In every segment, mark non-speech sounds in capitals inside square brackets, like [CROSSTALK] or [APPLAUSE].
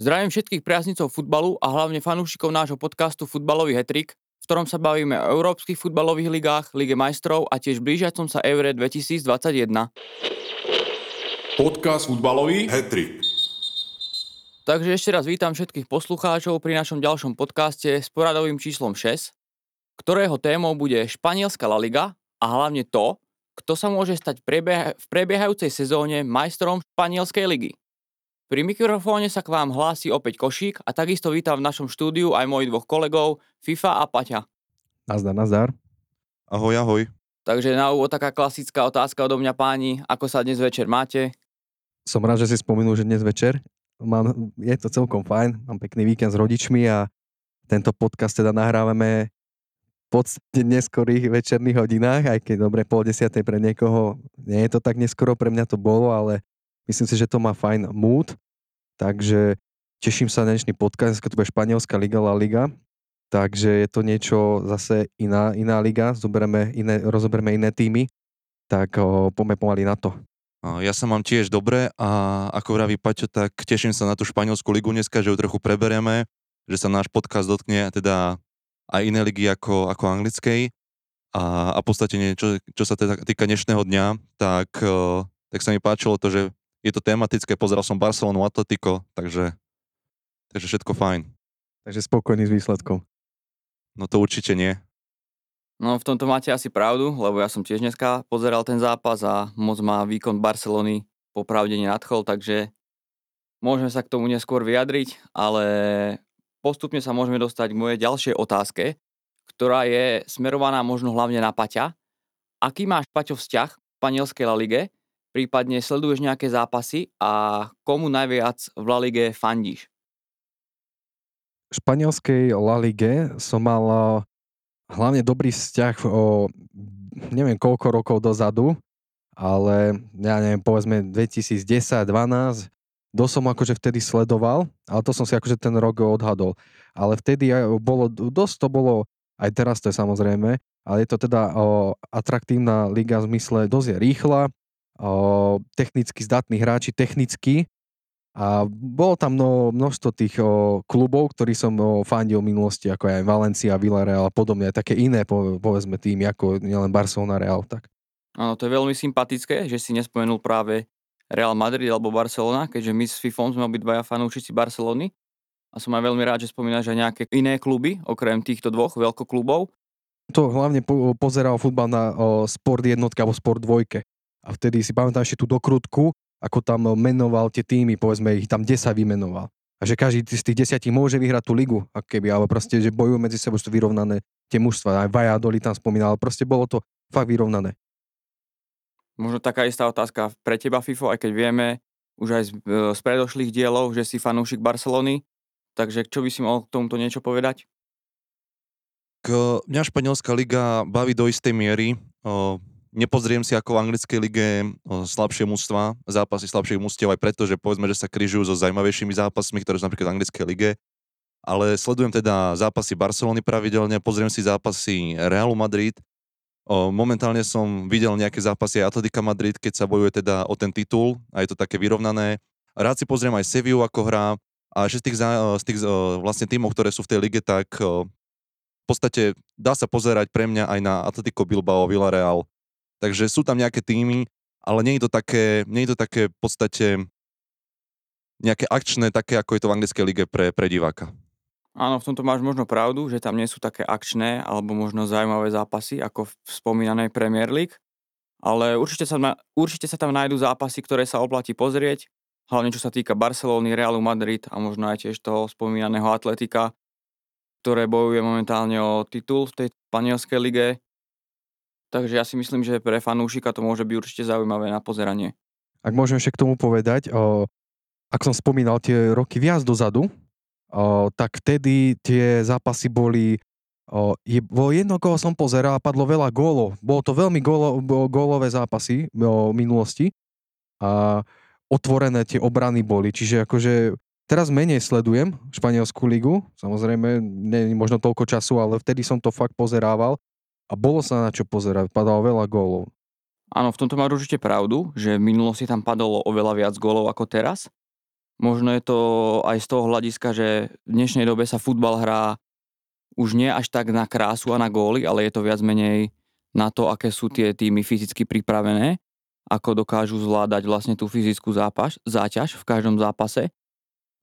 Zdravím všetkých priaznicov futbalu a hlavne fanúšikov nášho podcastu Futbalový hetrik, v ktorom sa bavíme o európskych futbalových ligách, Lige majstrov a tiež blížiacom sa Eure 2021. Podcast Futbalový hetrik. Takže ešte raz vítam všetkých poslucháčov pri našom ďalšom podcaste s poradovým číslom 6, ktorého témou bude Španielská La Liga a hlavne to, kto sa môže stať v prebiehajúcej sezóne majstrom Španielskej ligy. Pri mikrofóne sa k vám hlási opäť Košík a takisto vítam v našom štúdiu aj mojich dvoch kolegov, FIFA a Paťa. Nazdar, nazdar. Ahoj, ahoj. Takže na úvod taká klasická otázka odo mňa páni, ako sa dnes večer máte? Som rád, že si spomenul, že dnes večer. Mám, je to celkom fajn, mám pekný víkend s rodičmi a tento podcast teda nahrávame v podstate neskorých večerných hodinách, aj keď dobre pol desiatej pre niekoho nie je to tak neskoro, pre mňa to bolo, ale Myslím si, že to má fajn mood, takže teším sa na dnešný podcast, keď to bude Španielská liga La Liga, takže je to niečo zase iná, iná liga, zoberieme iné, rozoberieme iné týmy, tak o, poďme pomaly na to. Ja sa mám tiež dobre a ako vraví Paťo, tak teším sa na tú španielskú ligu dneska, že ju trochu preberieme, že sa náš podcast dotkne teda aj iné ligy ako, ako anglickej. A, a v podstate niečo, čo sa teda týka dnešného dňa, tak, tak sa mi páčilo to, že je to tematické, pozeral som Barcelonu, Atletico, takže, takže všetko fajn. Takže spokojný s výsledkom. No to určite nie. No v tomto máte asi pravdu, lebo ja som tiež dneska pozeral ten zápas a moc má výkon Barcelony popravde nenadchol, takže môžeme sa k tomu neskôr vyjadriť, ale postupne sa môžeme dostať k mojej ďalšej otázke, ktorá je smerovaná možno hlavne na Paťa. Aký máš, Paťo, vzťah v španielskej La Lige prípadne sleduješ nejaké zápasy a komu najviac v La Lige fandíš? V španielskej La Lige som mal eh, hlavne dobrý vzťah o neviem koľko rokov dozadu, ale ja neviem, povedzme 2010-12, do som akože vtedy sledoval, ale to som si akože ten rok odhadol. Ale vtedy bolo, dosť to bolo, aj teraz to je samozrejme, ale je to teda o, atraktívna liga v zmysle, dosť je rýchla, technicky zdatní hráči, technicky. A bolo tam no, množstvo tých o, klubov, ktorí som o, fandil v minulosti, ako aj Valencia, Villarreal a podobne, také iné, po, povedzme, týmy, ako nielen Barcelona, Real. Tak. Áno, to je veľmi sympatické, že si nespomenul práve Real Madrid alebo Barcelona, keďže my s FIFOM sme obidvaja fanúšici Barcelony. A som aj veľmi rád, že spomínaš aj nejaké iné kluby, okrem týchto dvoch veľkoklubov. To hlavne po, pozeral futbal na o, Sport jednotke alebo Sport dvojke. A vtedy si pamätám ešte tú dokrutku, ako tam menoval tie týmy, povedzme ich tam 10 vymenoval. A že každý z tých desiatich môže vyhrať tú ligu, ako keby, ale proste, že bojujú medzi sebou, sú vyrovnané tie mužstva. Aj Vajadoli tam spomínal, proste bolo to fakt vyrovnané. Možno taká istá otázka pre teba, FIFO, aj keď vieme už aj z, e, z predošlých dielov, že si fanúšik Barcelony, takže čo by si mohol k tomuto niečo povedať? K mňa Španielská liga baví do istej miery. Nepozriem si ako v anglickej lige slabšie mužstva, zápasy slabších mužstiev aj preto, že povedzme, že sa križujú so zaujímavejšími zápasmi, ktoré sú napríklad v anglickej lige. Ale sledujem teda zápasy Barcelony pravidelne, pozriem si zápasy Realu Madrid. Momentálne som videl nejaké zápasy Atletika Madrid, keď sa bojuje teda o ten titul a je to také vyrovnané. Rád si pozriem aj Seviu, ako hrá a že z tých, z tých vlastne tímov, ktoré sú v tej lige, tak v podstate dá sa pozerať pre mňa aj na Atletico Bilbao, Villarreal, Takže sú tam nejaké týmy, ale nie je to také, nie je to také v podstate nejaké akčné, také ako je to v anglickej lige pre, pre diváka. Áno, v tomto máš možno pravdu, že tam nie sú také akčné alebo možno zaujímavé zápasy ako v spomínanej Premier League, ale určite sa, určite sa tam nájdú zápasy, ktoré sa oplatí pozrieť, hlavne čo sa týka Barcelóny, Realu Madrid a možno aj tiež toho spomínaného Atletika, ktoré bojuje momentálne o titul v tej španielskej lige Takže ja si myslím, že pre fanúšika to môže byť určite zaujímavé na pozeranie. Ak môžem ešte k tomu povedať, o, ak som spomínal tie roky viac dozadu, o, tak vtedy tie zápasy boli o, je, vo jedno koho som pozeral a padlo veľa gólov. Bolo to veľmi gólo, gólové zápasy o minulosti a otvorené tie obrany boli. Čiže akože teraz menej sledujem španielskú ligu, samozrejme, nie možno toľko času, ale vtedy som to fakt pozerával a bolo sa na čo pozerať, padalo veľa gólov. Áno, v tomto má určite pravdu, že v minulosti tam padalo oveľa viac gólov ako teraz. Možno je to aj z toho hľadiska, že v dnešnej dobe sa futbal hrá už nie až tak na krásu a na góly, ale je to viac menej na to, aké sú tie týmy fyzicky pripravené, ako dokážu zvládať vlastne tú fyzickú zápaš, záťaž v každom zápase.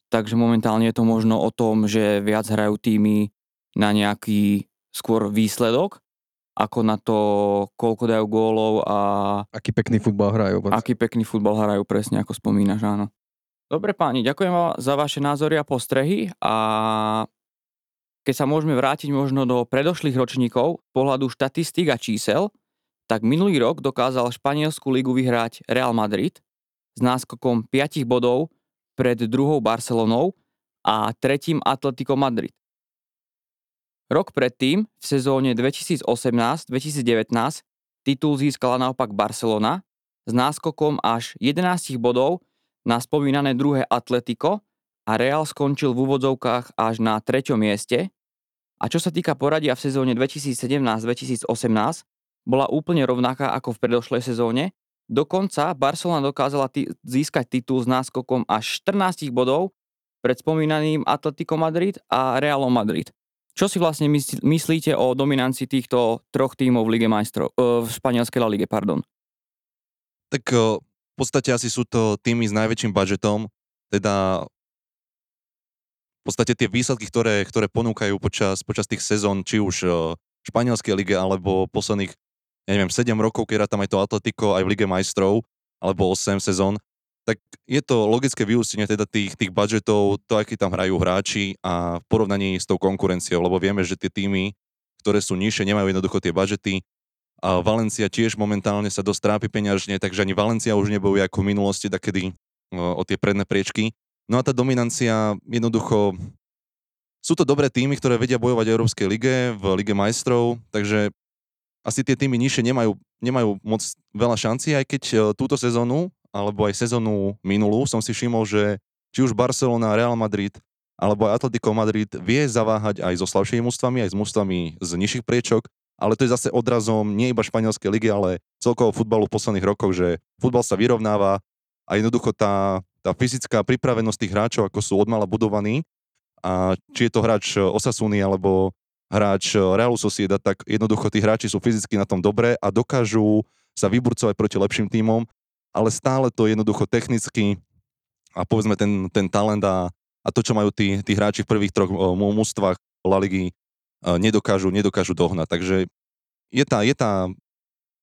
Takže momentálne je to možno o tom, že viac hrajú týmy na nejaký skôr výsledok, ako na to, koľko dajú gólov a... Aký pekný futbal hrajú. Aký pekný futbal hrajú, presne ako spomínaš, áno. Dobre páni, ďakujem vám za vaše názory a postrehy a keď sa môžeme vrátiť možno do predošlých ročníkov pohľadu štatistík a čísel, tak minulý rok dokázal Španielsku ligu vyhrať Real Madrid s náskokom 5 bodov pred druhou Barcelonou a tretím Atletico Madrid. Rok predtým, v sezóne 2018-2019, titul získala naopak Barcelona s náskokom až 11 bodov na spomínané druhé Atletico a Real skončil v úvodzovkách až na treťom mieste. A čo sa týka poradia v sezóne 2017-2018, bola úplne rovnaká ako v predošlej sezóne. Dokonca Barcelona dokázala t- získať titul s náskokom až 14 bodov pred spomínaným Atletico Madrid a Realom Madrid. Čo si vlastne myslíte o dominancii týchto troch tímov v Lige majstrov, v španielskej La Lige, pardon? Tak v podstate asi sú to týmy s najväčším budžetom, teda v podstate tie výsledky, ktoré, ktoré ponúkajú počas, počas tých sezón, či už v španielskej lige, alebo posledných, ja neviem, 7 rokov, keď tam aj to Atletico aj v Lige majstrov, alebo 8 sezón, tak je to logické vyústenie teda tých, tých budžetov, to, aký tam hrajú hráči a v porovnaní s tou konkurenciou, lebo vieme, že tie týmy, ktoré sú nižšie, nemajú jednoducho tie budžety, a Valencia tiež momentálne sa dosť trápi peňažne, takže ani Valencia už nebojuje ako v minulosti, takedy o, o tie predné priečky. No a tá dominancia jednoducho... Sú to dobré týmy, ktoré vedia bojovať v Európskej lige, v Lige majstrov, takže asi tie týmy nižšie nemajú, nemajú moc veľa šancí, aj keď túto sezónu, alebo aj sezónu minulú som si všimol, že či už Barcelona, Real Madrid, alebo aj Atletico Madrid vie zaváhať aj so slabšími mústvami, aj s mústvami z nižších priečok ale to je zase odrazom nie iba španielskej ligy, ale celkovo futbalu v posledných rokoch, že futbal sa vyrovnáva a jednoducho tá, tá fyzická pripravenosť tých hráčov, ako sú odmala budovaní, a či je to hráč Osasuny alebo hráč Realu Sociedad, tak jednoducho tí hráči sú fyzicky na tom dobré a dokážu sa vyburcovať proti lepším tímom, ale stále to jednoducho technicky a povedzme ten, ten talent a, a to, čo majú tí, tí hráči v prvých troch mústvách La Ligy, nedokážu, nedokážu dohnať. Takže je tá, je tá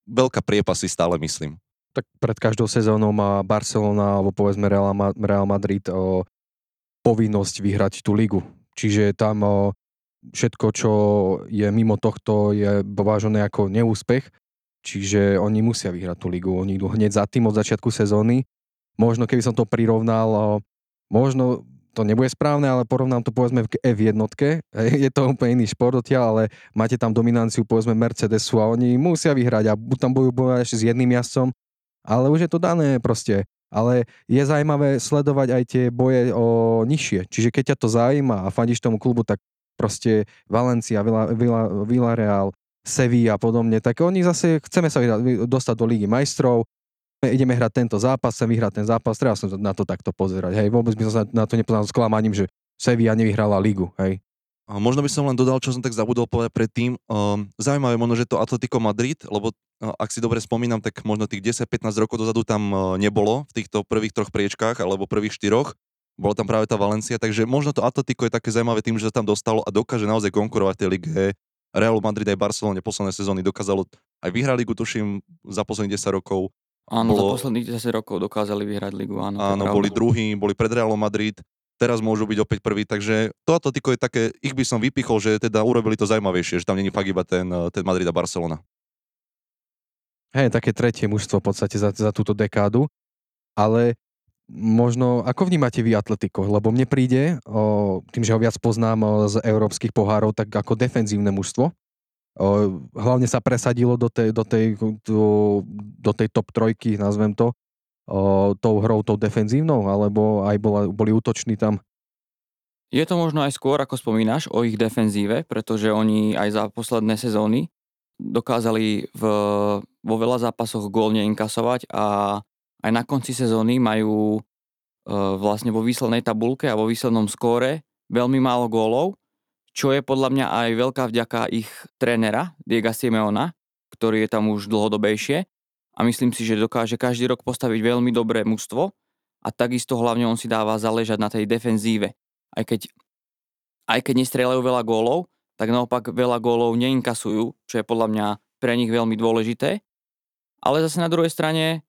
veľká priepasy stále, myslím. Tak pred každou sezónou má Barcelona alebo povedzme Real Madrid o, povinnosť vyhrať tú ligu. Čiže tam o, všetko, čo je mimo tohto, je považené ako neúspech. Čiže oni musia vyhrať tú ligu. Oni idú hneď za tým od začiatku sezóny. Možno keby som to prirovnal, možno to nebude správne, ale porovnám to povedzme v F1, je to úplne iný šport odtiaľ, ale máte tam dominanciu povedzme Mercedesu a oni musia vyhrať a tam budú bojovať ešte s jedným jazdcom, ale už je to dané proste. Ale je zaujímavé sledovať aj tie boje o nižšie. Čiže keď ťa to zaujíma a fandíš tomu klubu, tak proste Valencia, Villa, Villa, Villarreal, Sevilla a podobne, tak oni zase chceme sa dostať do Lígy majstrov, ideme hrať tento zápas, chcem vyhrať ten zápas, treba som na to takto pozerať. Hej, vôbec by som sa na to nepoznal s klamaním, že Sevilla nevyhrala ligu. Hej. A možno by som len dodal, čo som tak zabudol povedať predtým. Um, zaujímavé možno, že to Atletico Madrid, lebo uh, ak si dobre spomínam, tak možno tých 10-15 rokov dozadu tam uh, nebolo v týchto prvých troch priečkách alebo prvých štyroch. Bola tam práve tá Valencia, takže možno to Atletico je také zaujímavé tým, že sa tam dostalo a dokáže naozaj konkurovať tej lige. Real Madrid aj Barcelone posledné sezóny dokázalo aj vyhrať ligu, tuším, za posledných 10 rokov Áno, bolo... za posledných 10 rokov dokázali vyhrať ligu, áno. Áno, boli druhý, boli pred Realom Madrid, teraz môžu byť opäť prvý, takže to Atletico je také, ich by som vypichol, že teda urobili to zaujímavejšie, že tam není fakt iba ten, ten Madrid a Barcelona. Hej, také tretie mužstvo v podstate za, za túto dekádu, ale možno, ako vnímate vy Atletico? Lebo mne príde, o, tým, že ho viac poznám o, z európskych pohárov, tak ako defenzívne mužstvo, hlavne sa presadilo do tej, do tej, do, do tej top trojky, nazvem to, tou hrou, tou defenzívnou, alebo aj bola, boli útoční tam? Je to možno aj skôr, ako spomínaš, o ich defenzíve, pretože oni aj za posledné sezóny dokázali v, vo veľa zápasoch gól neinkasovať a aj na konci sezóny majú vlastne vo výslednej tabulke a vo výslednom skóre veľmi málo gólov, čo je podľa mňa aj veľká vďaka ich trénera, Diega Simeona, ktorý je tam už dlhodobejšie a myslím si, že dokáže každý rok postaviť veľmi dobré mužstvo a takisto hlavne on si dáva záležať na tej defenzíve. Aj keď, aj keď nestrieľajú veľa gólov, tak naopak veľa gólov neinkasujú, čo je podľa mňa pre nich veľmi dôležité. Ale zase na druhej strane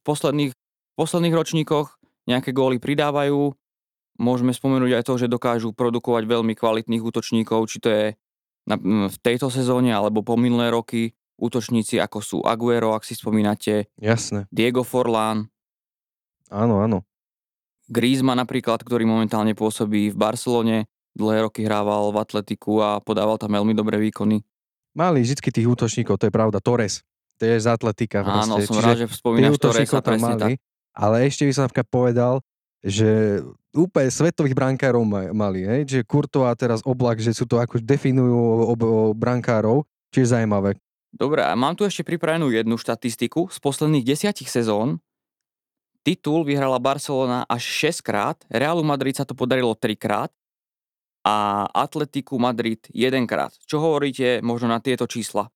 v posledných, v posledných ročníkoch nejaké góly pridávajú. Môžeme spomenúť aj to, že dokážu produkovať veľmi kvalitných útočníkov, či to je na, v tejto sezóne alebo po minulé roky útočníci ako sú Aguero, ak si spomínate. Jasné. Diego Forlán. Áno, áno. Griezmann napríklad, ktorý momentálne pôsobí v Barcelone, dlhé roky hrával v Atletiku a podával tam veľmi dobré výkony. Mali vždy tých útočníkov, to je pravda. Torres, to je z Atletika. Áno, som rád, že spomínaš Torresa, presne mali, tak. Ale ešte by som napríklad povedal, že úplne svetových brankárov mali, hej? že Kurto a teraz Oblak, že sú to ako definujú ob, ob, brankárov, čiže zaujímavé. Dobre, a mám tu ešte pripravenú jednu štatistiku. Z posledných desiatich sezón titul vyhrala Barcelona až 6 krát, Realu Madrid sa to podarilo 3 krát a Atletiku Madrid 1 krát. Čo hovoríte možno na tieto čísla?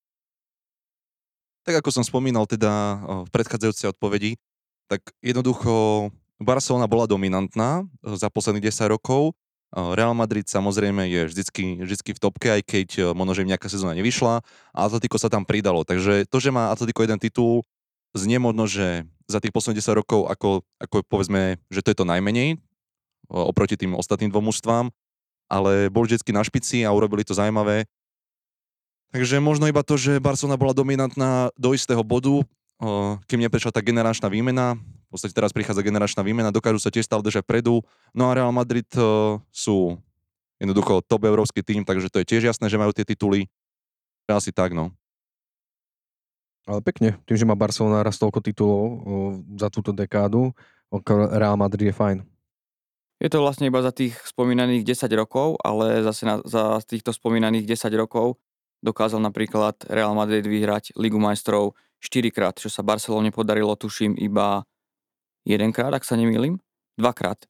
Tak ako som spomínal teda v predchádzajúcej odpovedi, tak jednoducho Barcelona bola dominantná za posledných 10 rokov Real Madrid samozrejme je vždycky, vždycky v topke, aj keď e, možno, že im nejaká sezóna nevyšla a Atletico sa tam pridalo. Takže to, že má Atletico jeden titul, znie možno, že za tých posledných 10 rokov, ako, ako povedzme, že to je to najmenej oproti tým ostatným dvom mužstvám, ale boli vždycky na špici a urobili to zaujímavé. Takže možno iba to, že Barcelona bola dominantná do istého bodu, kým neprešla tá generačná výmena, v podstate teraz prichádza generačná výmena, dokážu sa tiež stále držať predu. No a Real Madrid sú jednoducho top európsky tým, takže to je tiež jasné, že majú tie tituly. Asi tak, no. Ale pekne, tým, že má Barcelona raz toľko titulov za túto dekádu, Real Madrid je fajn. Je to vlastne iba za tých spomínaných 10 rokov, ale zase na, za týchto spomínaných 10 rokov dokázal napríklad Real Madrid vyhrať Ligu majstrov 4 krát, čo sa Barcelone podarilo, tuším, iba Jedenkrát, ak sa nemýlim? Dvakrát.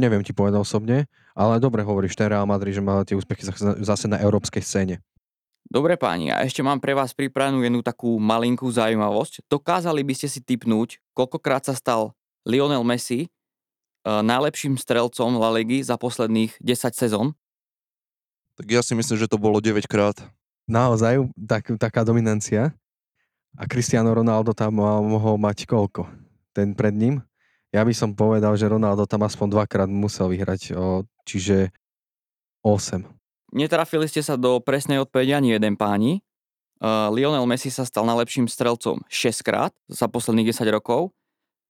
Neviem ti povedať osobne, ale dobre hovoríš, ten Real Madrid, že má tie úspechy zase na európskej scéne. Dobre páni, a ešte mám pre vás pripravenú jednu takú malinkú zaujímavosť. Dokázali by ste si typnúť, koľkokrát sa stal Lionel Messi uh, najlepším strelcom La Ligy za posledných 10 sezón? Tak ja si myslím, že to bolo 9 krát. Naozaj, tak, taká dominancia. A Cristiano Ronaldo tam mohol mať koľko? ten pred ním. Ja by som povedal, že Ronaldo tam aspoň dvakrát musel vyhrať, o, čiže 8. Netrafili ste sa do presnej odpovede ani jeden páni. Uh, Lionel Messi sa stal najlepším strelcom 6 krát za posledných 10 rokov.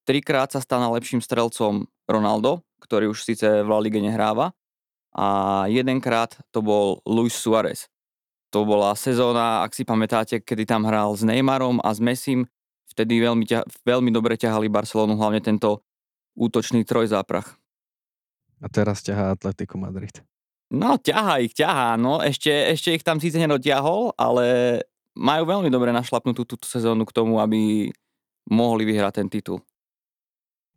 3 krát sa stal najlepším strelcom Ronaldo, ktorý už síce v La Ligue nehráva. A jedenkrát to bol Luis Suarez. To bola sezóna, ak si pamätáte, kedy tam hral s Neymarom a s Messim vtedy veľmi, ťa, veľmi dobre ťahali Barcelonu, hlavne tento útočný trojzáprach. A teraz ťahá Atletico Madrid. No, ťahá ich, ťahá, no. Ešte, ešte ich tam síce nedotiahol, ale majú veľmi dobre našlapnutú túto sezónu k tomu, aby mohli vyhrať ten titul.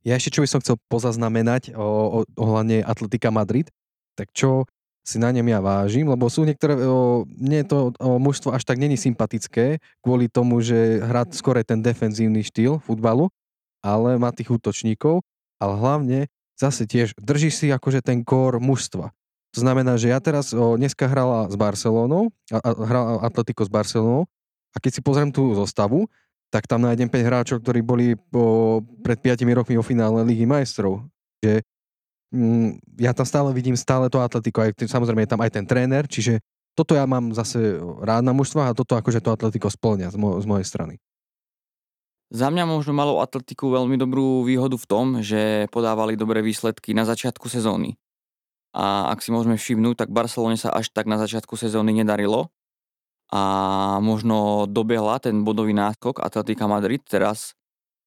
Ja ešte, čo by som chcel pozaznamenať o, o, ohľadne Atletika Madrid, tak čo si na ňom ja vážim, lebo sú niektoré, o, mne to o, mužstvo až tak není sympatické, kvôli tomu, že hrá skôr ten defenzívny štýl futbalu, ale má tých útočníkov, ale hlavne zase tiež drží si akože ten kór mužstva. To znamená, že ja teraz o, dneska hrala s Barcelónou, a, a, hrala Atletico s Barcelonou a keď si pozriem tú zostavu, tak tam nájdem 5 hráčov, ktorí boli po, pred 5 rokmi o finále Ligy majstrov. Že mm, ja tam stále vidím stále to Atletico, aj, samozrejme je tam aj ten tréner, čiže toto ja mám zase rád na mužstva a toto akože to Atletico splňa z, mo- z mojej strany. Za mňa možno malo Atletiku veľmi dobrú výhodu v tom, že podávali dobré výsledky na začiatku sezóny. A ak si môžeme všimnúť, tak Barcelone sa až tak na začiatku sezóny nedarilo. A možno dobehla ten bodový náskok Atletika Madrid teraz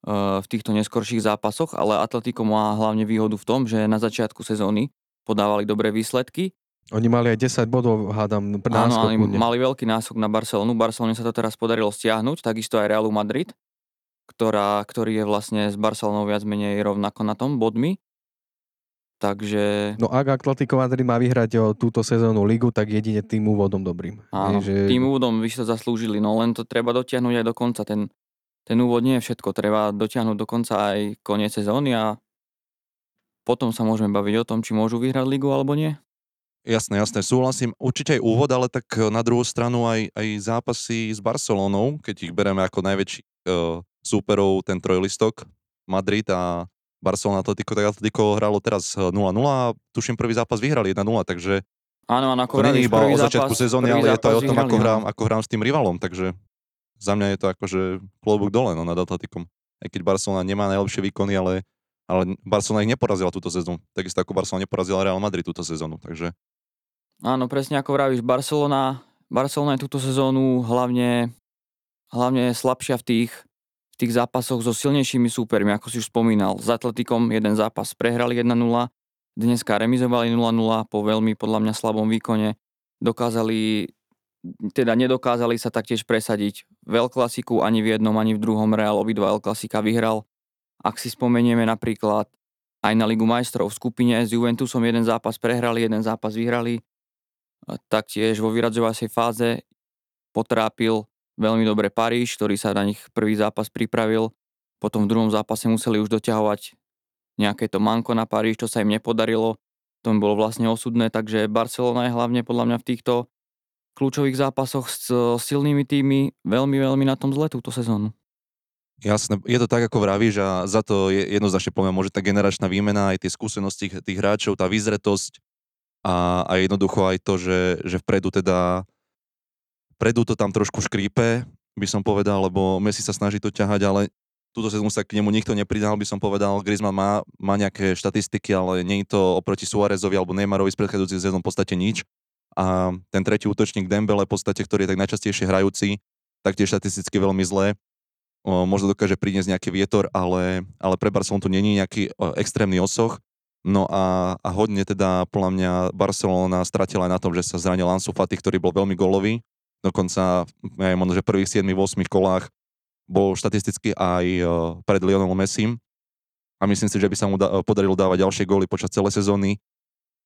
v týchto neskorších zápasoch, ale Atletico má hlavne výhodu v tom, že na začiatku sezóny podávali dobré výsledky. Oni mali aj 10 bodov, hádam, Áno, oni mali veľký náskok na Barcelonu. Barcelone sa to teraz podarilo stiahnuť, takisto aj Realu Madrid, ktorá, ktorý je vlastne s Barcelonou viac menej rovnako na tom bodmi. Takže... No ak Atletico Madrid má vyhrať o túto sezónu ligu, tak jedine tým úvodom dobrým. Áno, Je, že... tým úvodom by sa zaslúžili, no len to treba dotiahnuť aj do konca. Ten, ten úvod nie je všetko, treba dotiahnuť do konca aj koniec sezóny a potom sa môžeme baviť o tom, či môžu vyhrať ligu alebo nie. Jasné, jasné, súhlasím. Určite aj úvod, ale tak eh, na druhú stranu aj, aj zápasy s Barcelonou, keď ich bereme ako najväčší uh, súperov, ten trojlistok, Madrid a Barcelona Atletico, tak Atletico hralo teraz 0-0 a tuším prvý zápas vyhrali 1-0, takže Áno, áno, ako to nie je iba o začiatku sezóny, ale je to aj o tom, ako hrám, ako hrám s tým rivalom, takže za mňa je to akože klobúk dole no, nad Atletikom. Aj keď Barcelona nemá najlepšie výkony, ale, ale Barcelona ich neporazila túto sezónu. Takisto ako Barcelona neporazila Real Madrid túto sezónu, takže Áno, presne ako vravíš, Barcelona, Barcelona je túto sezónu hlavne, hlavne slabšia v tých, v tých zápasoch so silnejšími súpermi, ako si už spomínal. S Atletikom jeden zápas prehrali 1-0, dneska remizovali 0-0 po veľmi podľa mňa slabom výkone. Dokázali, teda nedokázali sa taktiež presadiť v El Clasiku ani v jednom, ani v druhom Real obidva El Klasika vyhral. Ak si spomenieme napríklad aj na Ligu majstrov v skupine s Juventusom jeden zápas prehrali, jeden zápas vyhrali. Taktiež vo vyradzovacej fáze potrápil veľmi dobre Paríž, ktorý sa na nich prvý zápas pripravil. Potom v druhom zápase museli už doťahovať nejaké to manko na Paríž, čo sa im nepodarilo. To im bolo vlastne osudné, takže Barcelona je hlavne podľa mňa v týchto kľúčových zápasoch s silnými tými veľmi, veľmi na tom zle túto sezónu. Jasné, je to tak, ako vravíš a za to je jednoznačne poviem, môže tá generačná výmena, aj tie skúsenosti tých, hráčov, tá vyzretosť a, a jednoducho aj to, že, že vpredu teda vpredu to tam trošku škrípe, by som povedal, lebo Messi sa snaží to ťahať, ale túto sezónu sa k nemu nikto nepridal, by som povedal. Griezmann má, má nejaké štatistiky, ale nie je to oproti Suárezovi alebo Neymarovi z predchádzajúcich sezón v podstate nič. A ten tretí útočník Dembele, v podstate, ktorý je tak najčastejšie hrajúci, taktiež štatisticky veľmi zlé. O, možno dokáže priniesť nejaký vietor, ale, ale pre Barcelonu to není nejaký o, extrémny osoch. No a, a hodne teda podľa mňa Barcelona stratila aj na tom, že sa zranil Ansu Fati, ktorý bol veľmi golový. Dokonca aj možno, že prvých 7-8 kolách bol štatisticky aj o, pred Lionel Messim. A myslím si, že by sa mu da- podarilo dávať ďalšie góly počas celej sezóny.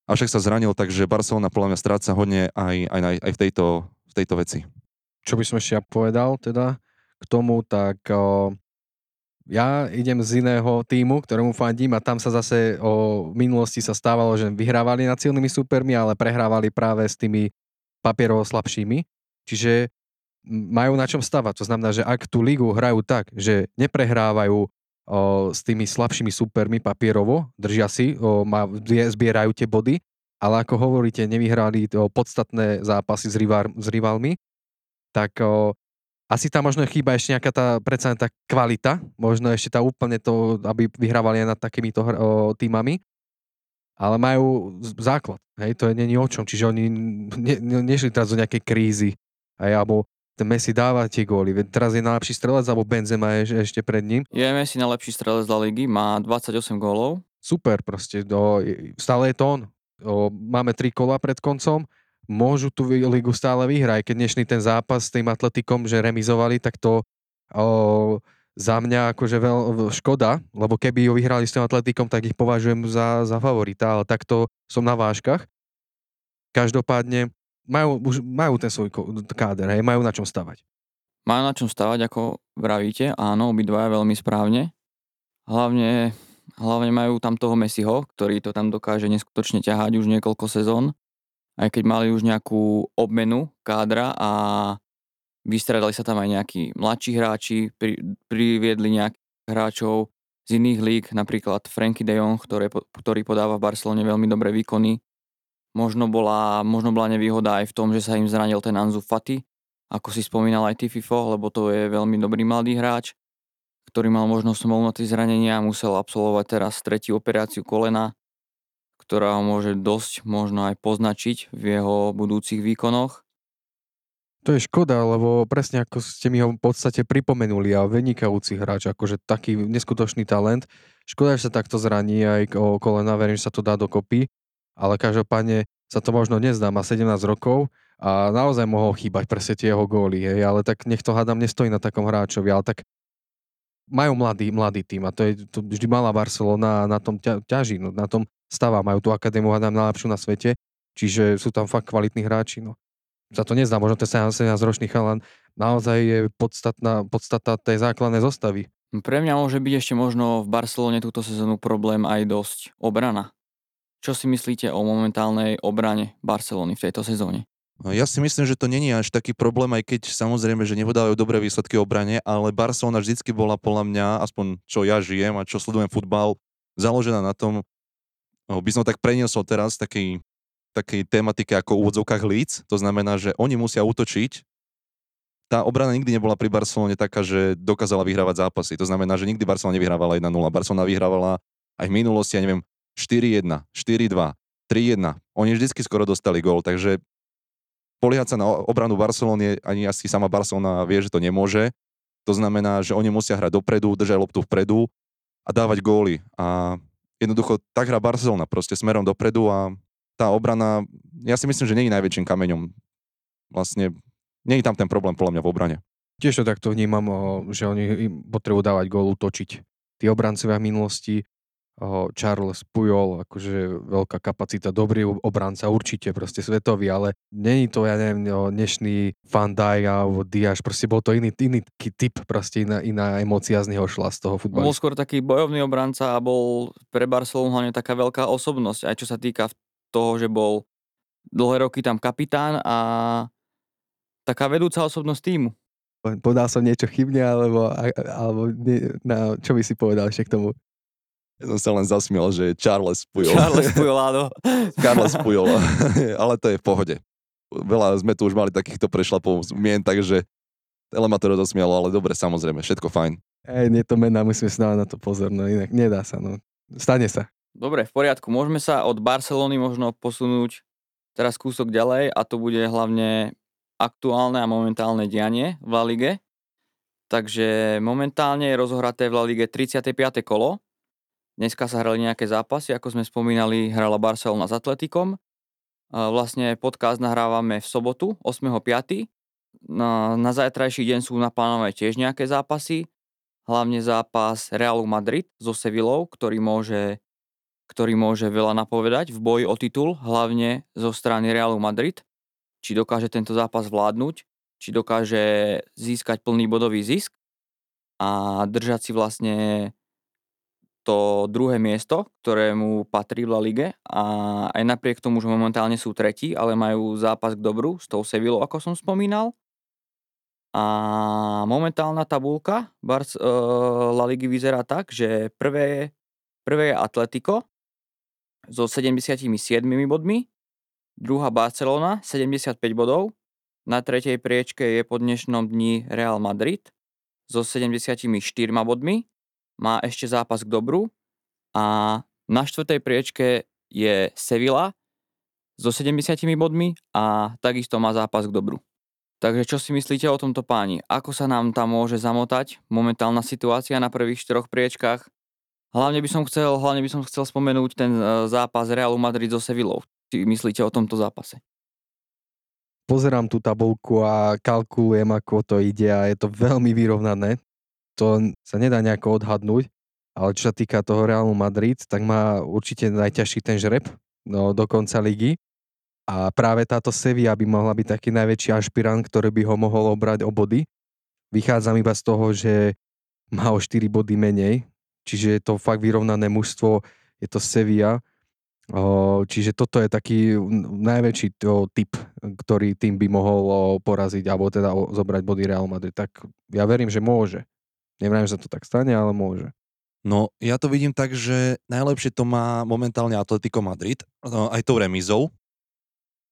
Avšak sa zranil, takže Barcelona podľa mňa stráca hodne aj, aj, aj v, tejto, v tejto veci. čo by som ešte ja povedal teda k tomu, tak o, ja idem z iného týmu, ktorému fandím a tam sa zase o, minulosti sa stávalo, že vyhrávali nad silnými supermi, ale prehrávali práve s tými papierovo slabšími. Čiže majú na čom stavať. To znamená, že ak tú ligu hrajú tak, že neprehrávajú o, s tými slabšími supermi papierovo, držia si, o, má, zbie- zbierajú tie body, ale ako hovoríte, nevyhrali o, podstatné zápasy s, rivár, s rivalmi, tak o, asi tam možno chýba ešte nejaká tá, predsa tá kvalita, možno ešte tá úplne to, aby vyhrávali aj nad takýmito hr- o, týmami, ale majú základ, hej, to je není o čom, čiže oni ne, ne, nešli teraz do nejakej krízy, hej, alebo ten Messi dáva tie góly, teraz je najlepší strelec, alebo Benzema je ešte pred ním, Je Messi najlepší strelec La Ligy, má 28 gólov. super proste, do, stále je to on. O, máme tri kola pred koncom, môžu tú ligu stále vyhrať, keď dnešný ten zápas s tým atletikom, že remizovali, tak to o, za mňa akože veľ, škoda, lebo keby ju vyhrali s tým atletikom, tak ich považujem za, za favorita, ale takto som na váškach. Každopádne majú, už majú ten svoj káder, hej, majú na čom stavať. Majú na čom stavať, ako vravíte, áno, obidvaja veľmi správne. Hlavne, hlavne majú tam toho Messiho, ktorý to tam dokáže neskutočne ťahať už niekoľko sezón. Aj keď mali už nejakú obmenu kádra a vystradali sa tam aj nejakí mladší hráči, pri, priviedli nejakých hráčov z iných líg, napríklad Franky de Jong, ktoré, ktorý podáva v Barcelone veľmi dobré výkony. Možno bola, možno bola nevýhoda aj v tom, že sa im zranil ten Anzu Fati, ako si spomínal aj ty FIFO, lebo to je veľmi dobrý mladý hráč, ktorý mal možnosť smolnoty zranenia a musel absolvovať teraz tretiu operáciu kolena, ktorá ho môže dosť možno aj poznačiť v jeho budúcich výkonoch. To je škoda, lebo presne ako ste mi ho v podstate pripomenuli a vynikajúci hráč, akože taký neskutočný talent. Škoda, že sa takto zraní aj o kolena, verím, že sa to dá dokopy, ale každopádne sa to možno nezdá, má 17 rokov a naozaj mohol chýbať presne tie jeho góly, hej, ale tak nech to hádam nestojí na takom hráčovi, ale tak majú mladý, mladý tým a to je to vždy malá Barcelona na tom ťa, ťaží, no, na tom stáva, majú tú akadémiu hádam najlepšiu na svete, čiže sú tam fakt kvalitní hráči, no. Za to nezdá, možno ten 17 ročný chalan naozaj je podstatná, podstata tej základnej zostavy. Pre mňa môže byť ešte možno v Barcelone túto sezónu problém aj dosť obrana. Čo si myslíte o momentálnej obrane Barcelony v tejto sezóne? No, ja si myslím, že to není až taký problém, aj keď samozrejme, že nepodávajú dobré výsledky obrane, ale Barcelona vždycky bola podľa mňa, aspoň čo ja žijem a čo sledujem futbal, založená na tom, no, by som tak preniesol teraz takej, takej tematike ako úvodzovkách Leeds, to znamená, že oni musia útočiť, tá obrana nikdy nebola pri Barcelone taká, že dokázala vyhrávať zápasy. To znamená, že nikdy Barcelona nevyhrávala 1-0. Barcelona vyhrávala aj v minulosti, ja neviem, 4-1, 4-2, 3-1. Oni vždycky skoro dostali gól, takže poliehať sa na obranu Barcelony, ani asi sama Barcelona vie, že to nemôže. To znamená, že oni musia hrať dopredu, držať loptu vpredu a dávať góly. A jednoducho tak hrá Barcelona, proste smerom dopredu a tá obrana, ja si myslím, že je najväčším kameňom. Vlastne je tam ten problém podľa mňa v obrane. Tiež to takto vnímam, že oni potrebujú dávať gól, útočiť. Tí obrancovia v minulosti Charles Pujol, akože veľká kapacita, dobrý obranca, určite proste svetový, ale není to, ja neviem, dnešný Van Dijk alebo Diaz, proste bol to iný, iný typ, proste iná, iná emócia z neho šla z toho futbalu. Bol skôr taký bojovný obranca a bol pre Barcelonu hlavne taká veľká osobnosť, aj čo sa týka toho, že bol dlhé roky tam kapitán a taká vedúca osobnosť týmu. Povedal som niečo chybne, alebo, alebo na, čo by si povedal ešte k tomu? Ja som sa len zasmiel, že Charles Pujol. Charles [LAUGHS] Pujol, áno. Charles Pujol, [LAUGHS] ale to je v pohode. Veľa sme tu už mali takýchto prešlapov mien, takže ale ma to rozosmialo, ale dobre, samozrejme, všetko fajn. Ej, nie to mená, musíme si na to pozor, no inak nedá sa, no. Stane sa. Dobre, v poriadku. Môžeme sa od Barcelony možno posunúť teraz kúsok ďalej a to bude hlavne aktuálne a momentálne dianie v La Lige. Takže momentálne je rozohraté v La Lige 35. kolo Dneska sa hrali nejaké zápasy, ako sme spomínali, hrala Barcelona s Atletikom. Vlastne podcast nahrávame v sobotu, 8.5. Na, na zajtrajší deň sú naplánované tiež nejaké zápasy, hlavne zápas Realu Madrid so Sevillou, ktorý môže, ktorý môže veľa napovedať v boji o titul, hlavne zo strany Realu Madrid. Či dokáže tento zápas vládnuť, či dokáže získať plný bodový zisk a držať si vlastne to druhé miesto, ktorému patrí v La Lige a aj napriek tomu, že momentálne sú tretí, ale majú zápas k dobru s tou Sevillou, ako som spomínal. A momentálna tabulka Barc, uh, La Ligy vyzerá tak, že prvé, prvé je Atletico so 77 bodmi, druhá Barcelona 75 bodov, na tretej priečke je po dnešnom dni Real Madrid so 74 bodmi má ešte zápas k dobru a na štvrtej priečke je Sevilla so 70 bodmi a takisto má zápas k dobru. Takže čo si myslíte o tomto páni? Ako sa nám tam môže zamotať momentálna situácia na prvých štyroch priečkách? Hlavne by som chcel, hlavne by som chcel spomenúť ten e, zápas Realu Madrid so Sevillou. Či myslíte o tomto zápase? Pozerám tú tabulku a kalkulujem, ako to ide a je to veľmi vyrovnané to sa nedá nejako odhadnúť, ale čo sa týka toho Realu Madrid, tak má určite najťažší ten žreb no, do konca ligy. A práve táto Sevilla by mohla byť taký najväčší ašpirant, ktorý by ho mohol obrať o body. Vychádzam iba z toho, že má o 4 body menej, čiže je to fakt vyrovnané mužstvo, je to Sevilla. Čiže toto je taký najväčší typ, ktorý tým by mohol poraziť, alebo teda zobrať body Real Madrid. Tak ja verím, že môže. Neviem, že sa to tak stane, ale môže. No, ja to vidím tak, že najlepšie to má momentálne Atletico Madrid, no, aj tou remizou.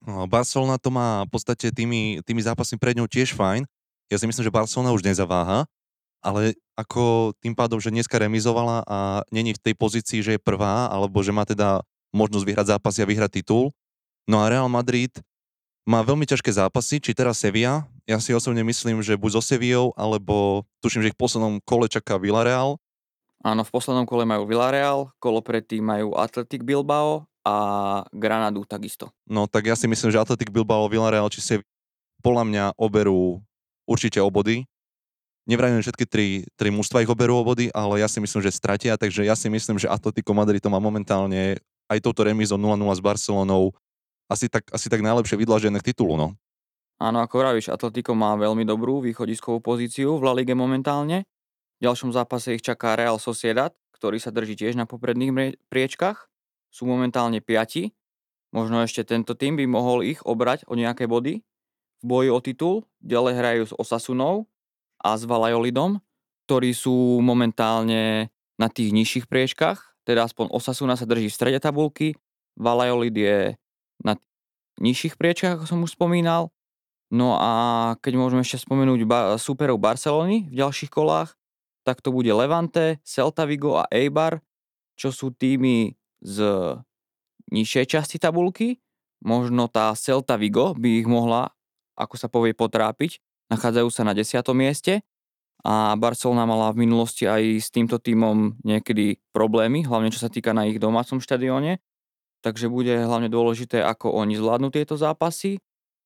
No, Barcelona to má v podstate tými, tými zápasmi pred ňou tiež fajn. Ja si myslím, že Barcelona už nezaváha, ale ako tým pádom, že dneska remizovala a není v tej pozícii, že je prvá, alebo že má teda možnosť vyhrať zápasy a vyhrať titul. No a Real Madrid má veľmi ťažké zápasy, či teraz Sevilla. Ja si osobne myslím, že buď so Sevillou, alebo tuším, že ich v poslednom kole čaká Villarreal. Áno, v poslednom kole majú Villarreal, kolo predtým majú Athletic Bilbao a Granadu takisto. No tak ja si myslím, že Athletic Bilbao, Villarreal či Sevilla podľa mňa oberú určite obody Nevrajím, že všetky tri, tri mužstva ich oberú o body, ale ja si myslím, že stratia, takže ja si myslím, že Atletico Madrid to má momentálne aj touto remízou 0-0 s Barcelonou asi tak, asi tak najlepšie vydlažené k titulu, no. Áno, ako vravíš, Atletico má veľmi dobrú východiskovú pozíciu v La Lige momentálne. V ďalšom zápase ich čaká Real Sociedad, ktorý sa drží tiež na popredných priečkach. Sú momentálne piati. Možno ešte tento tým by mohol ich obrať o nejaké body v boji o titul. Ďalej hrajú s Osasunou a s Valajolidom, ktorí sú momentálne na tých nižších priečkach. Teda aspoň Osasuna sa drží v strede tabulky, Valajolid je na nižších priečkach, ako som už spomínal. No a keď môžeme ešte spomenúť ba- superov Barcelony v ďalších kolách, tak to bude Levante, Celta Vigo a Eibar, čo sú týmy z nižšej časti tabulky. Možno tá Celta Vigo by ich mohla, ako sa povie, potrápiť. Nachádzajú sa na 10. mieste a Barcelona mala v minulosti aj s týmto týmom niekedy problémy, hlavne čo sa týka na ich domácom štadióne. Takže bude hlavne dôležité, ako oni zvládnu tieto zápasy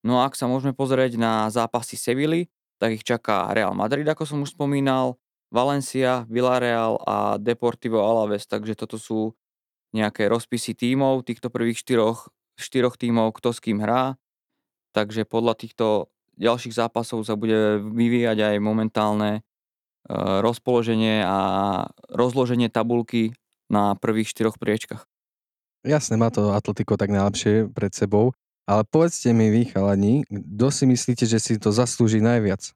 No a ak sa môžeme pozrieť na zápasy Sevilly, tak ich čaká Real Madrid, ako som už spomínal, Valencia, Villarreal a Deportivo Alaves, takže toto sú nejaké rozpisy tímov, týchto prvých štyroch, štyroch tímov, kto s kým hrá. Takže podľa týchto ďalších zápasov sa bude vyvíjať aj momentálne e, rozpoloženie a rozloženie tabulky na prvých štyroch priečkach. Jasne, má to Atletico tak najlepšie pred sebou. Ale povedzte mi vy, chalani, kto si myslíte, že si to zaslúži najviac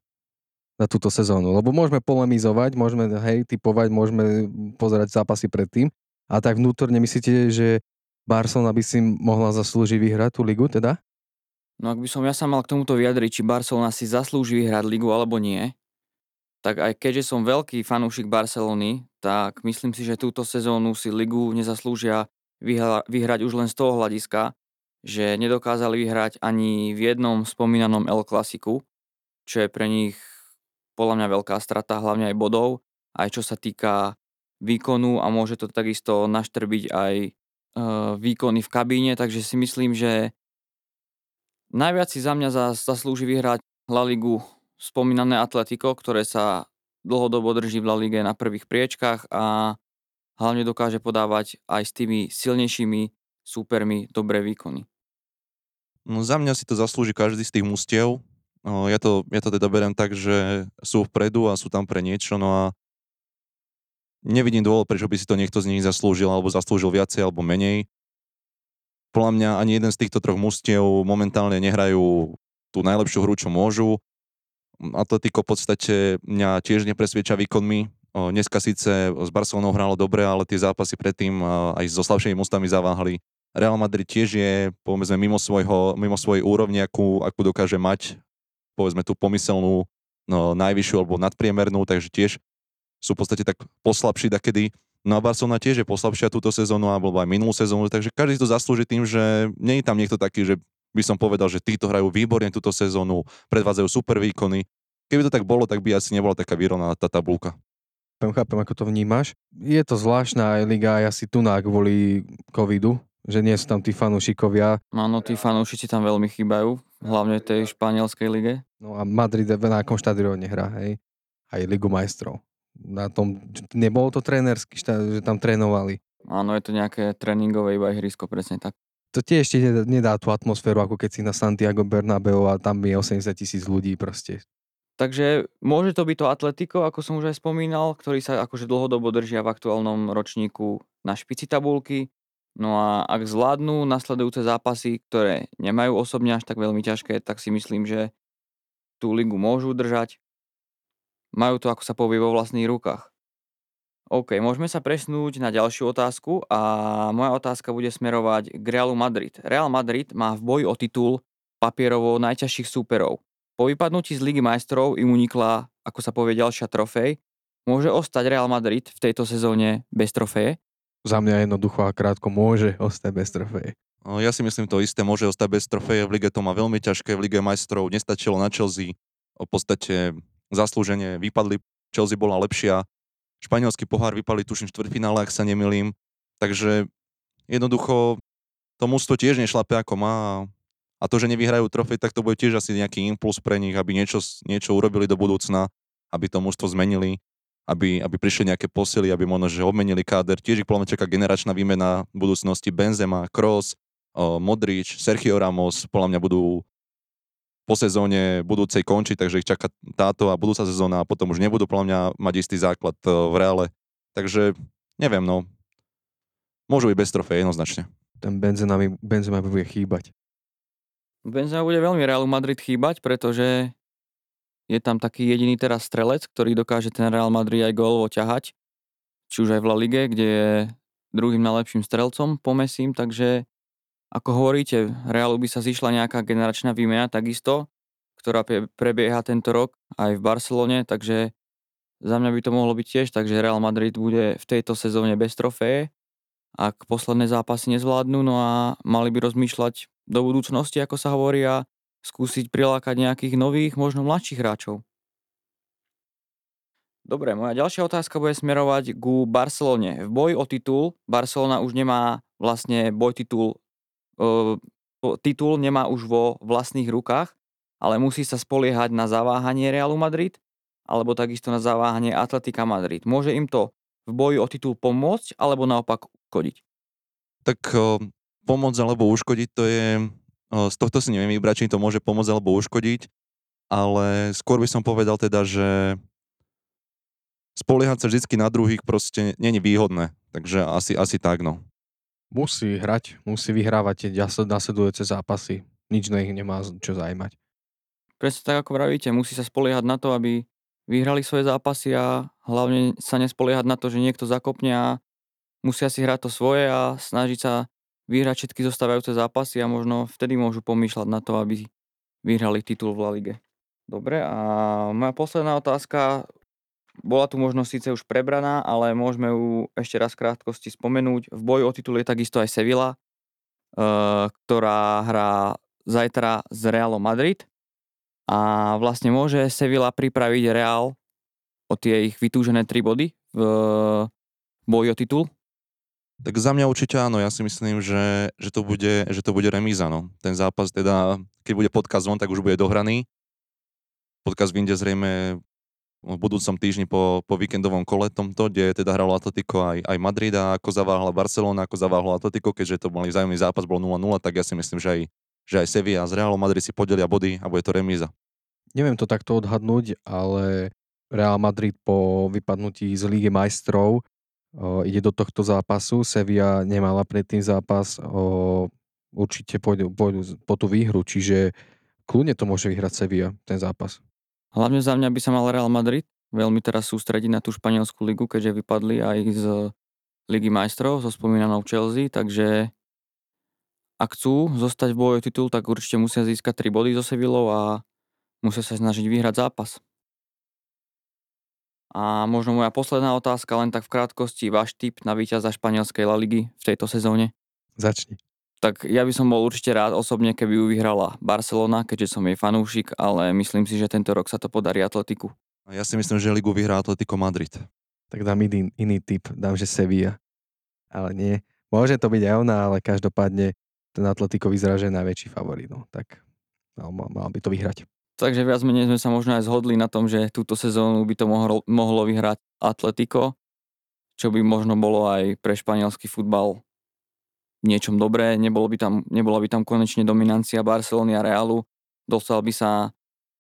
na túto sezónu? Lebo môžeme polemizovať, môžeme, hej, typovať, môžeme pozerať zápasy predtým. A tak vnútorne myslíte, že Barcelona by si mohla zaslúžiť vyhrať tú ligu teda? No ak by som ja sa mal k tomuto vyjadriť, či Barcelona si zaslúži vyhrať ligu alebo nie, tak aj keďže som veľký fanúšik Barcelony, tak myslím si, že túto sezónu si ligu nezaslúžia vyhrať už len z toho hľadiska, že nedokázali vyhrať ani v jednom spomínanom El Clasiku, čo je pre nich podľa mňa veľká strata, hlavne aj bodov, aj čo sa týka výkonu a môže to takisto naštrbiť aj e, výkony v kabíne, takže si myslím, že najviac si za mňa zaslúži vyhrať La Ligu spomínané Atletico, ktoré sa dlhodobo drží v La Lige na prvých priečkách a hlavne dokáže podávať aj s tými silnejšími súpermi dobré výkony. No za mňa si to zaslúži každý z tých mustiev. No, ja, to, ja to teda beriem tak, že sú vpredu a sú tam pre niečo, no a nevidím dôvod, prečo by si to niekto z nich zaslúžil, alebo zaslúžil viacej, alebo menej. Podľa mňa ani jeden z týchto troch mustiev momentálne nehrajú tú najlepšiu hru, čo môžu. Atletico v podstate mňa tiež nepresvieča výkonmi. Dneska síce s Barcelonou hralo dobre, ale tie zápasy predtým aj so slabšími mustami zaváhali. Real Madrid tiež je, povedzme, mimo, svojho, mimo svojej úrovni, akú, akú dokáže mať, povedzme, tú pomyselnú no, najvyššiu alebo nadpriemernú, takže tiež sú v podstate tak poslabší takedy. No a Barcelona tiež je poslabšia túto sezónu alebo aj minulú sezónu, takže každý to zaslúži tým, že nie je tam niekto taký, že by som povedal, že títo hrajú výborne túto sezónu, predvádzajú super výkony. Keby to tak bolo, tak by asi nebola taká vyrovnaná tá tabulka. Chápem, chápem, ako to vnímaš. Je to zvláštna aj liga aj asi tu na kvôli covidu, že nie sú tam tí fanúšikovia. Áno, tí fanúšici tam veľmi chýbajú, hlavne tej španielskej lige. No a Madrid na akom štadióne hrá, hej? Aj Ligu majstrov. Na tom, nebolo to trénerský štát, že tam trénovali. Áno, je to nejaké tréningové iba ihrisko, presne tak. To tiež ešte nedá, nedá tú atmosféru, ako keď si na Santiago Bernabeu a tam je 80 tisíc ľudí proste. Takže môže to byť to Atletico, ako som už aj spomínal, ktorý sa akože dlhodobo držia v aktuálnom ročníku na špici tabulky. No a ak zvládnu nasledujúce zápasy, ktoré nemajú osobne až tak veľmi ťažké, tak si myslím, že tú ligu môžu držať. Majú to, ako sa povie, vo vlastných rukách. OK, môžeme sa presnúť na ďalšiu otázku a moja otázka bude smerovať k Realu Madrid. Real Madrid má v boji o titul papierovo najťažších súperov. Po vypadnutí z Ligy majstrov im unikla, ako sa povie, ďalšia trofej. Môže ostať Real Madrid v tejto sezóne bez trofeje? Za mňa jednoducho a krátko môže ostať bez trofeje. Ja si myslím to isté, môže ostať bez trofeje, v lige to má veľmi ťažké, v lige majstrov nestačilo na Chelsea, v podstate zaslúžene vypadli, Chelsea bola lepšia, španielský pohár vypali tuším štvrtfinále, ak sa nemilím, takže jednoducho to mústvo tiež nešlape ako má. A to, že nevyhrajú trofej, tak to bude tiež asi nejaký impuls pre nich, aby niečo, niečo urobili do budúcna aby to mužstvo zmenili, aby, aby prišli nejaké posily, aby možno, že obmenili káder. Tiež ich podľa čaká generačná výmena v budúcnosti Benzema, Kroos, Modrič, Sergio Ramos, podľa mňa budú po sezóne budúcej končiť, takže ich čaká táto a budúca sezóna a potom už nebudú podľa mňa mať istý základ v reále. Takže neviem, no. Môžu byť bez trofej, jednoznačne. Ten Benzema Benzema bude chýbať. Benzema bude veľmi Realu Madrid chýbať, pretože je tam taký jediný teraz strelec, ktorý dokáže ten Real Madrid aj gólovo ťahať. Či už aj v La Lige, kde je druhým najlepším strelcom po Messim, takže ako hovoríte, Realu by sa zišla nejaká generačná výmena takisto, ktorá prebieha tento rok aj v Barcelone, takže za mňa by to mohlo byť tiež, takže Real Madrid bude v tejto sezóne bez trofeje, ak posledné zápasy nezvládnu, no a mali by rozmýšľať do budúcnosti, ako sa hovorí, a skúsiť prilákať nejakých nových, možno mladších hráčov. Dobre, moja ďalšia otázka bude smerovať ku Barcelone. V boji o titul Barcelona už nemá vlastne boj titul titul nemá už vo vlastných rukách, ale musí sa spoliehať na zaváhanie Realu Madrid alebo takisto na zaváhanie Atletika Madrid. Môže im to v boji o titul pomôcť alebo naopak uškodiť? Tak pomôcť alebo uškodiť to je, z tohto si neviem vybrať, či to môže pomôcť alebo uškodiť, ale skôr by som povedal teda, že spoliehať sa vždy na druhých proste není výhodné. Takže asi, asi tak, no. Musí hrať, musí vyhrávať tie nasledujúce zápasy. Nič na ich nemá čo zaujímať. Presne tak, ako vravíte, musí sa spoliehať na to, aby vyhrali svoje zápasy a hlavne sa nespoliehať na to, že niekto zakopne a musia si hrať to svoje a snažiť sa vyhrať všetky zostávajúce zápasy a možno vtedy môžu pomýšľať na to, aby vyhrali titul v La Lige. Dobre, a moja posledná otázka bola tu možnosť síce už prebraná, ale môžeme ju ešte raz krátkosti spomenúť. V boji o titul je takisto aj Sevilla, uh, ktorá hrá zajtra z Realom Madrid a vlastne môže Sevilla pripraviť Real o tie ich vytúžené tri body v boji o titul? Tak za mňa určite áno, ja si myslím, že, že, to, bude, že to bude remíza. No. Ten zápas teda, keď bude podcast von, tak už bude dohraný. Podcast vyjde zrejme v budúcom týždni po, po víkendovom kole tomto, kde teda hralo Atletico aj, aj Madrid a ako zaváhla Barcelona, ako zaváhla Atletico, keďže to bol vzájomný zápas, bol 0-0, tak ja si myslím, že aj, že aj Sevilla z Realom Madrid si podelia body a bude to remíza. Neviem to takto odhadnúť, ale Real Madrid po vypadnutí z Lígy majstrov ide do tohto zápasu. Sevilla nemala predtým zápas, o, určite pôjdu, pôjdu po tú výhru, čiže kľudne to môže vyhrať Sevilla, ten zápas. Hlavne za mňa by sa mal Real Madrid veľmi teraz sústrediť na tú španielskú ligu, keďže vypadli aj z Ligy majstrov so spomínanou Chelsea, takže ak chcú zostať v boju titul, tak určite musia získať 3 body so Sevillou a musia sa snažiť vyhrať zápas. A možno moja posledná otázka, len tak v krátkosti, váš tip na víťaza španielskej La Ligy v tejto sezóne? Začni tak ja by som bol určite rád osobne, keby ju vyhrala Barcelona, keďže som jej fanúšik, ale myslím si, že tento rok sa to podarí Atletiku. Ja si myslím, že ligu vyhrá Atletico Madrid. Tak dám iný, iný typ, dám, že Sevilla. Ale nie. Môže to byť aj ona, ale každopádne ten Atletico vyzerá, že je najväčší favorit. No. Tak mal, mal by to vyhrať. Takže viac menej sme sa možno aj zhodli na tom, že túto sezónu by to mohlo, mohlo vyhrať Atletico, čo by možno bolo aj pre španielský futbal niečom dobré, nebolo by tam, nebola by tam konečne dominancia Barcelony a Realu, dostal by sa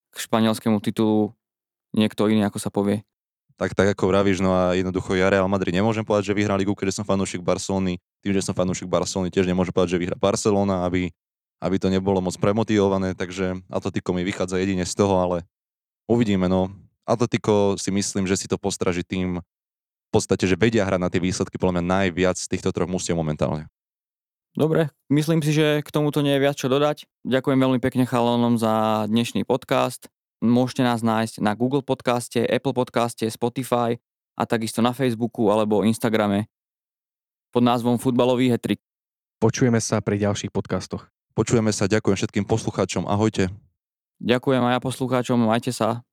k španielskému titulu niekto iný, ako sa povie. Tak, tak ako vravíš, no a jednoducho ja Real Madrid nemôžem povedať, že vyhrá ligu, keďže som fanúšik Barcelony. Tým, že som fanúšik Barcelony, tiež nemôžem povedať, že vyhrá Barcelona, aby, aby to nebolo moc premotivované, takže Atletico mi vychádza jedine z toho, ale uvidíme, no. Atletico si myslím, že si to postraží tým v podstate, že vedia hrať na tie výsledky podľa mňa najviac z týchto troch mústiev momentálne. Dobre, myslím si, že k tomuto nie je viac čo dodať. Ďakujem veľmi pekne chalanom za dnešný podcast. Môžete nás nájsť na Google podcaste, Apple podcaste, Spotify a takisto na Facebooku alebo Instagrame pod názvom Futbalový hetrik. Počujeme sa pri ďalších podcastoch. Počujeme sa, ďakujem všetkým poslucháčom, ahojte. Ďakujem aj ja poslucháčom, majte sa.